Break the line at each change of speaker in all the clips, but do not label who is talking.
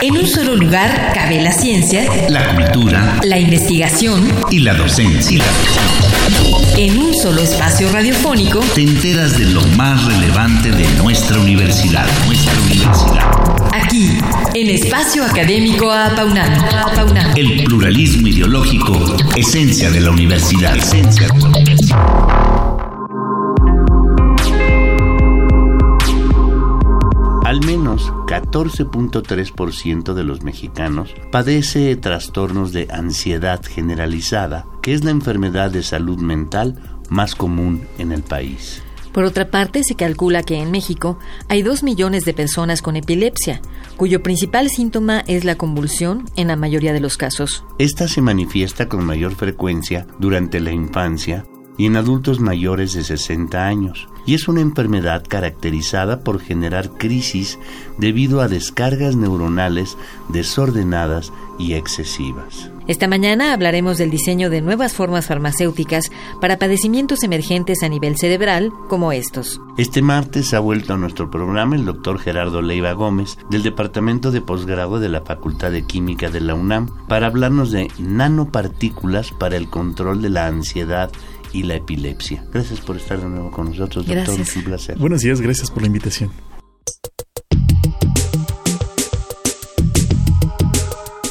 En un solo lugar cabe la ciencia,
la cultura,
la investigación
y la docencia.
En un solo espacio radiofónico
te enteras de lo más relevante de nuestra universidad, nuestra universidad.
Aquí, en Espacio Académico Apaunam.
El pluralismo ideológico, esencia de la universidad. Esencia de la universidad. Al menos 14.3% de los mexicanos padece trastornos de ansiedad generalizada, que es la enfermedad de salud mental más común en el país.
Por otra parte, se calcula que en México hay 2 millones de personas con epilepsia, cuyo principal síntoma es la convulsión en la mayoría de los casos.
Esta se manifiesta con mayor frecuencia durante la infancia y en adultos mayores de 60 años, y es una enfermedad caracterizada por generar crisis debido a descargas neuronales desordenadas y excesivas.
Esta mañana hablaremos del diseño de nuevas formas farmacéuticas para padecimientos emergentes a nivel cerebral como estos.
Este martes ha vuelto a nuestro programa el doctor Gerardo Leiva Gómez del Departamento de Posgrado de la Facultad de Química de la UNAM para hablarnos de nanopartículas para el control de la ansiedad y la epilepsia. Gracias por estar de nuevo con nosotros, doctor.
Gracias.
Es un placer.
Buenos días, gracias por la invitación.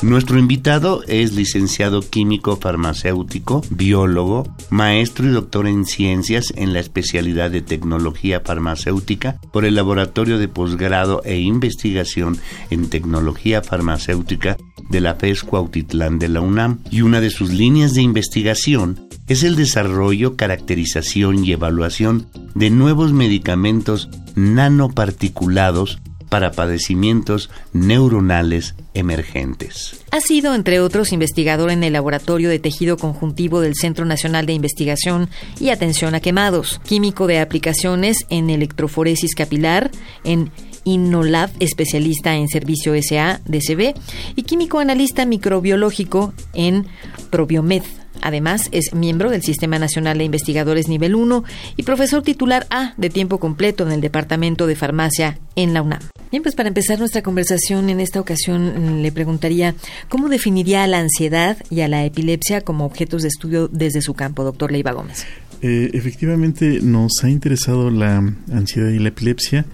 Nuestro invitado es licenciado químico farmacéutico, biólogo, maestro y doctor en ciencias en la especialidad de tecnología farmacéutica por el Laboratorio de Posgrado e Investigación en Tecnología Farmacéutica de la FES Cuautitlán de la UNAM. Y una de sus líneas de investigación es el desarrollo, caracterización y evaluación de nuevos medicamentos nanoparticulados para padecimientos neuronales emergentes.
Ha sido, entre otros, investigador en el Laboratorio de Tejido Conjuntivo del Centro Nacional de Investigación y Atención a Quemados, químico de aplicaciones en electroforesis capilar, en Innolab, especialista en servicio SA DCB, y químico analista microbiológico en Probiomed. Además, es miembro del Sistema Nacional de Investigadores Nivel 1 y profesor titular A de tiempo completo en el Departamento de Farmacia en la UNAM. Bien, pues para empezar nuestra conversación en esta ocasión le preguntaría cómo definiría a la ansiedad y a la epilepsia como objetos de estudio desde su campo, doctor Leiva Gómez.
Eh, efectivamente, nos ha interesado la ansiedad y la epilepsia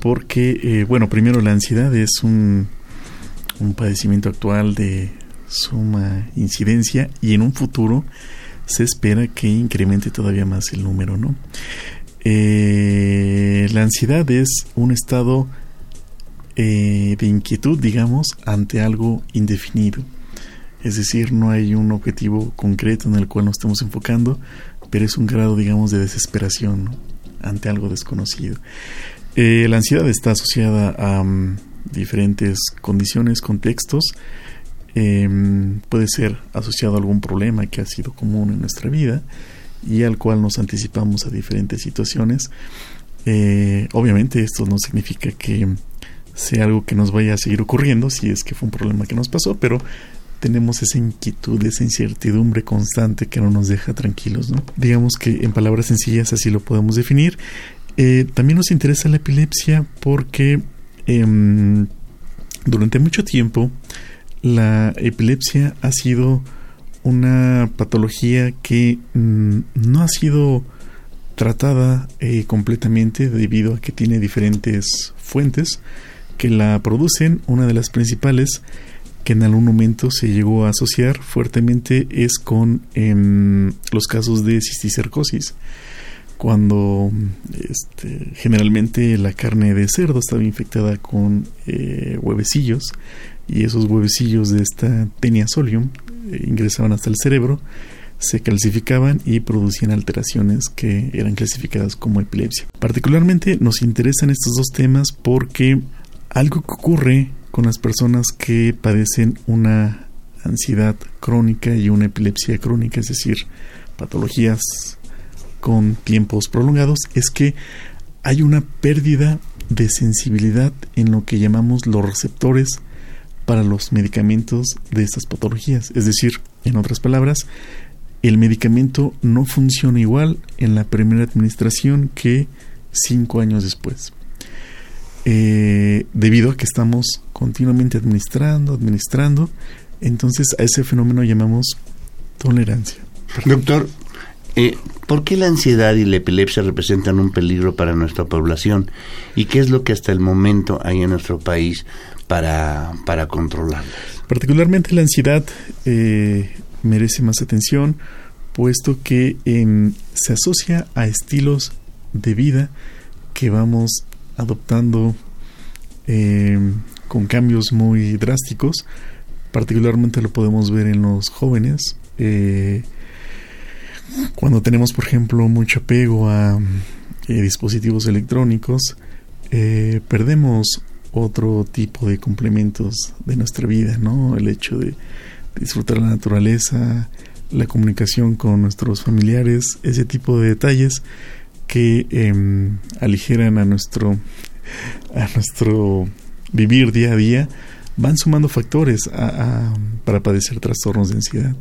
porque, eh, bueno, primero la ansiedad es un, un padecimiento actual de suma incidencia y en un futuro se espera que incremente todavía más el número, ¿no? Eh, la ansiedad es un estado eh, de inquietud, digamos, ante algo indefinido. Es decir, no hay un objetivo concreto en el cual nos estemos enfocando, pero es un grado, digamos, de desesperación ante algo desconocido. Eh, la ansiedad está asociada a um, diferentes condiciones, contextos, eh, puede ser asociado a algún problema que ha sido común en nuestra vida y al cual nos anticipamos a diferentes situaciones. Eh, obviamente esto no significa que sea algo que nos vaya a seguir ocurriendo si es que fue un problema que nos pasó, pero tenemos esa inquietud, esa incertidumbre constante que no nos deja tranquilos. ¿no? Digamos que en palabras sencillas así lo podemos definir. Eh, también nos interesa la epilepsia porque eh, durante mucho tiempo la epilepsia ha sido una patología que mm, no ha sido tratada eh, completamente debido a que tiene diferentes fuentes que la producen. Una de las principales que en algún momento se llegó a asociar fuertemente es con em, los casos de cisticercosis cuando este, generalmente la carne de cerdo estaba infectada con eh, huevecillos y esos huevecillos de esta tenia solium eh, ingresaban hasta el cerebro, se calcificaban y producían alteraciones que eran clasificadas como epilepsia. Particularmente nos interesan estos dos temas porque algo que ocurre con las personas que padecen una ansiedad crónica y una epilepsia crónica, es decir, patologías con tiempos prolongados es que hay una pérdida de sensibilidad en lo que llamamos los receptores para los medicamentos de estas patologías. Es decir, en otras palabras, el medicamento no funciona igual en la primera administración que cinco años después. Eh, debido a que estamos continuamente administrando, administrando, entonces a ese fenómeno llamamos tolerancia.
Doctor, eh, ¿por qué la ansiedad y la epilepsia representan un peligro para nuestra población? ¿Y qué es lo que hasta el momento hay en nuestro país para, para controlarlas?
Particularmente la ansiedad eh, merece más atención, puesto que em, se asocia a estilos de vida que vamos adoptando em, con cambios muy drásticos. Particularmente lo podemos ver en los jóvenes. Eh, cuando tenemos, por ejemplo, mucho apego a eh, dispositivos electrónicos, eh, perdemos otro tipo de complementos de nuestra vida, ¿no? El hecho de disfrutar la naturaleza, la comunicación con nuestros familiares, ese tipo de detalles que em, aligeran a nuestro a nuestro vivir día a día van sumando factores para padecer trastornos de ansiedad.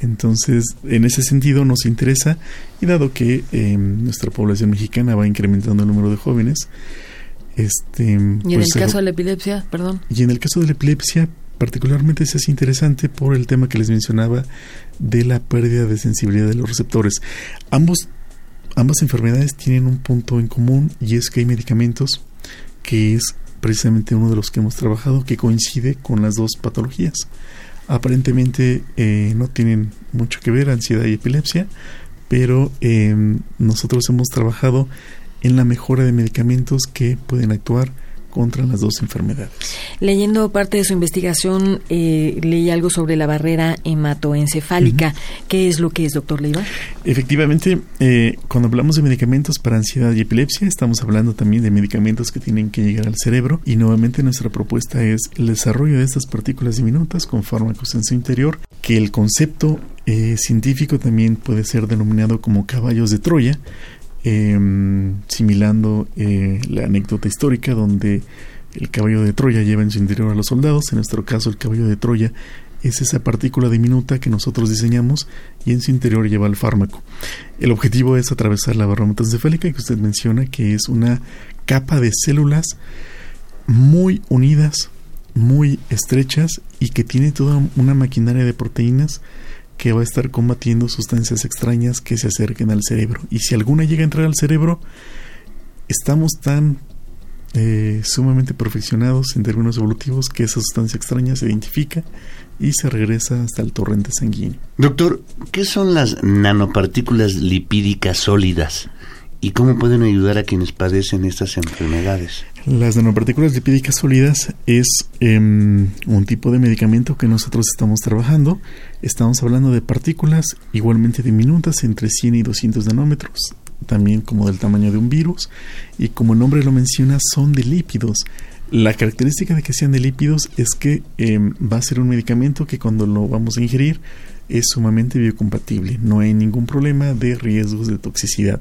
Entonces, en ese sentido nos interesa y dado que em, nuestra población mexicana va incrementando el número de jóvenes, este,
y en
pues,
el caso de la epilepsia, perdón.
Y en el caso de la epilepsia, particularmente se hace interesante por el tema que les mencionaba de la pérdida de sensibilidad de los receptores. Ambos, ambas enfermedades tienen un punto en común y es que hay medicamentos que es precisamente uno de los que hemos trabajado que coincide con las dos patologías. Aparentemente eh, no tienen mucho que ver ansiedad y epilepsia, pero eh, nosotros hemos trabajado en la mejora de medicamentos que pueden actuar contra las dos enfermedades.
Leyendo parte de su investigación, eh, leí algo sobre la barrera hematoencefálica. ¿Qué es lo que es, doctor Leiva?
Efectivamente, eh, cuando hablamos de medicamentos para ansiedad y epilepsia, estamos hablando también de medicamentos que tienen que llegar al cerebro y nuevamente nuestra propuesta es el desarrollo de estas partículas diminutas con fármacos en su interior, que el concepto eh, científico también puede ser denominado como caballos de Troya, eh, similando eh, la anécdota histórica donde el caballo de Troya lleva en su interior a los soldados, en nuestro caso el caballo de Troya es esa partícula diminuta que nosotros diseñamos y en su interior lleva el fármaco. El objetivo es atravesar la barra encefálica que usted menciona, que es una capa de células muy unidas, muy estrechas y que tiene toda una maquinaria de proteínas que va a estar combatiendo sustancias extrañas que se acerquen al cerebro. Y si alguna llega a entrar al cerebro, estamos tan eh, sumamente perfeccionados en términos evolutivos que esa sustancia extraña se identifica y se regresa hasta el torrente sanguíneo.
Doctor, ¿qué son las nanopartículas lipídicas sólidas? ¿Y cómo pueden ayudar a quienes padecen estas enfermedades?
Las nanopartículas lipídicas sólidas es em, un tipo de medicamento que nosotros estamos trabajando. Estamos hablando de partículas igualmente diminutas, entre 100 y 200 nanómetros, también como del tamaño de un virus, y como el nombre lo menciona, son de lípidos. La característica de que sean de lípidos es que em, va a ser un medicamento que cuando lo vamos a ingerir es sumamente biocompatible, no hay ningún problema de riesgos de toxicidad.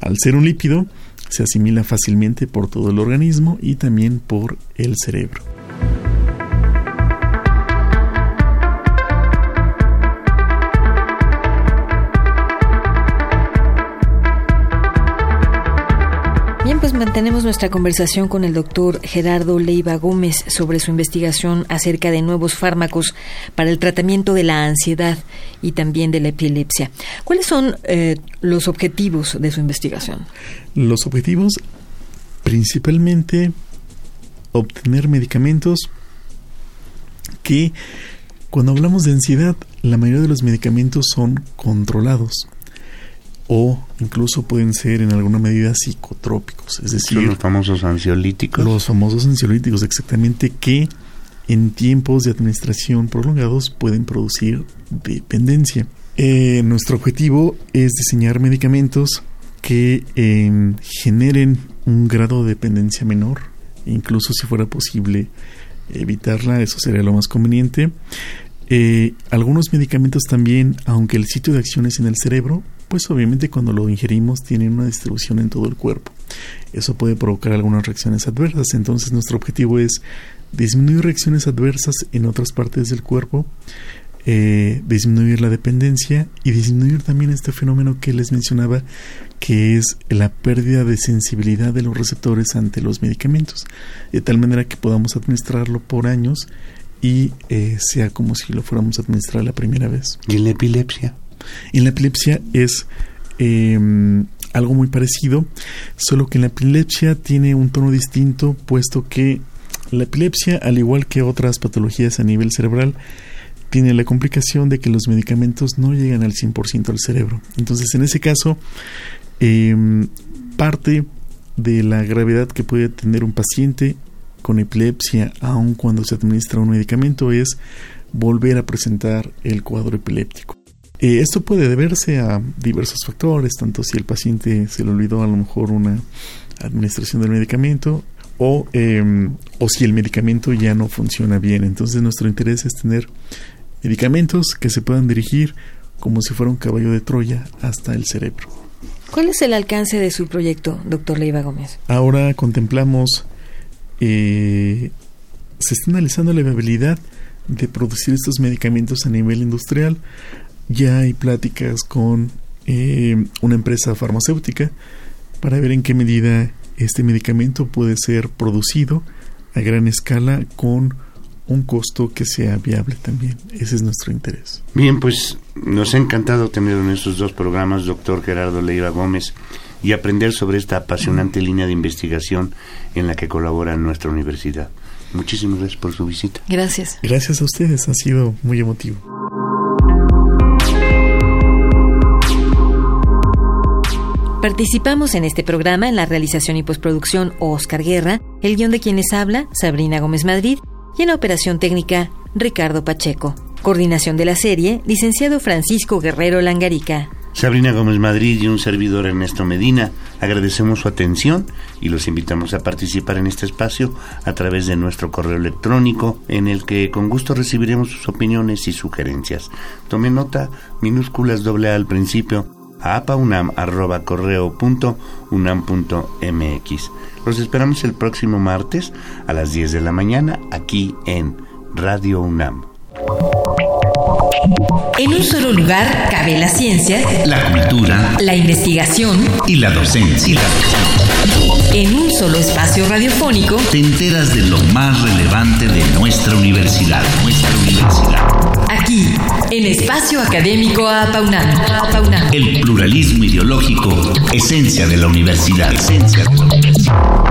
Al ser un lípido, se asimila fácilmente por todo el organismo y también por el cerebro.
Mantenemos nuestra conversación con el doctor Gerardo Leiva Gómez sobre su investigación acerca de nuevos fármacos para el tratamiento de la ansiedad y también de la epilepsia. ¿Cuáles son eh, los objetivos de su investigación?
Los objetivos, principalmente, obtener medicamentos que, cuando hablamos de ansiedad, la mayoría de los medicamentos son controlados o incluso pueden ser en alguna medida psicotrópicos, es decir,
los famosos ansiolíticos.
Los famosos ansiolíticos, exactamente, que en tiempos de administración prolongados pueden producir dependencia. Eh, nuestro objetivo es diseñar medicamentos que em, generen un grado de dependencia menor, incluso si fuera posible evitarla, eso sería lo más conveniente. Eh, algunos medicamentos también, aunque el sitio de acción es en el cerebro, pues obviamente cuando lo ingerimos tienen una distribución en todo el cuerpo. Eso puede provocar algunas reacciones adversas, entonces nuestro objetivo es disminuir reacciones adversas en otras partes del cuerpo, eh, disminuir la dependencia y disminuir también este fenómeno que les mencionaba, que es la pérdida de sensibilidad de los receptores ante los medicamentos, de tal manera que podamos administrarlo por años y eh, sea como si lo fuéramos a administrar la primera vez.
¿Y la epilepsia?
En la epilepsia es em, algo muy parecido, solo que en la epilepsia tiene un tono distinto, puesto que la epilepsia, al igual que otras patologías a nivel cerebral, tiene la complicación de que los medicamentos no llegan al 100% al cerebro. Entonces, en ese caso, em, parte de la gravedad que puede tener un paciente con epilepsia, aun cuando se administra un medicamento, es volver a presentar el cuadro epiléptico. Eh, esto puede deberse a diversos factores, tanto si el paciente se le olvidó a lo mejor una administración del medicamento o, em, o si el medicamento ya no funciona bien. Entonces nuestro interés es tener medicamentos que se puedan dirigir como si fuera un caballo de Troya hasta el cerebro.
¿Cuál es el alcance de su proyecto, doctor Leiva Gómez?
Ahora contemplamos, eh, se está analizando la viabilidad de producir estos medicamentos a nivel industrial. Ya hay pláticas con eh, una empresa farmacéutica para ver en qué medida este medicamento puede ser producido a gran escala con un costo que sea viable también. Ese es nuestro interés.
Bien, pues nos ha encantado tener en estos dos programas, doctor Gerardo Leiva Gómez, y aprender sobre esta apasionante línea de investigación en la que colabora nuestra universidad. Muchísimas gracias por su visita.
Gracias.
Gracias a ustedes, ha sido muy emotivo.
Participamos en este programa en la realización y postproducción Oscar Guerra, el guion de quienes habla Sabrina Gómez Madrid y en la operación técnica Ricardo Pacheco. Coordinación de la serie, licenciado Francisco Guerrero Langarica.
Sabrina Gómez Madrid y un servidor Ernesto Medina, agradecemos su atención y los invitamos a participar en este espacio a través de nuestro correo electrónico en el que con gusto recibiremos sus opiniones y sugerencias. Tome nota, minúsculas doble A al principio a apaunam.correo.unam.mx. Los esperamos el próximo martes a las 10 de la mañana aquí en Radio UNAM.
En un solo lugar cabe la ciencia,
la cultura,
la investigación
y la docencia.
En un solo espacio radiofónico
te enteras de lo más relevante de nuestra universidad, nuestra universidad.
Aquí, en Espacio Académico APAUNAM.
El pluralismo ideológico, esencia de la universidad. Esencia de la universidad.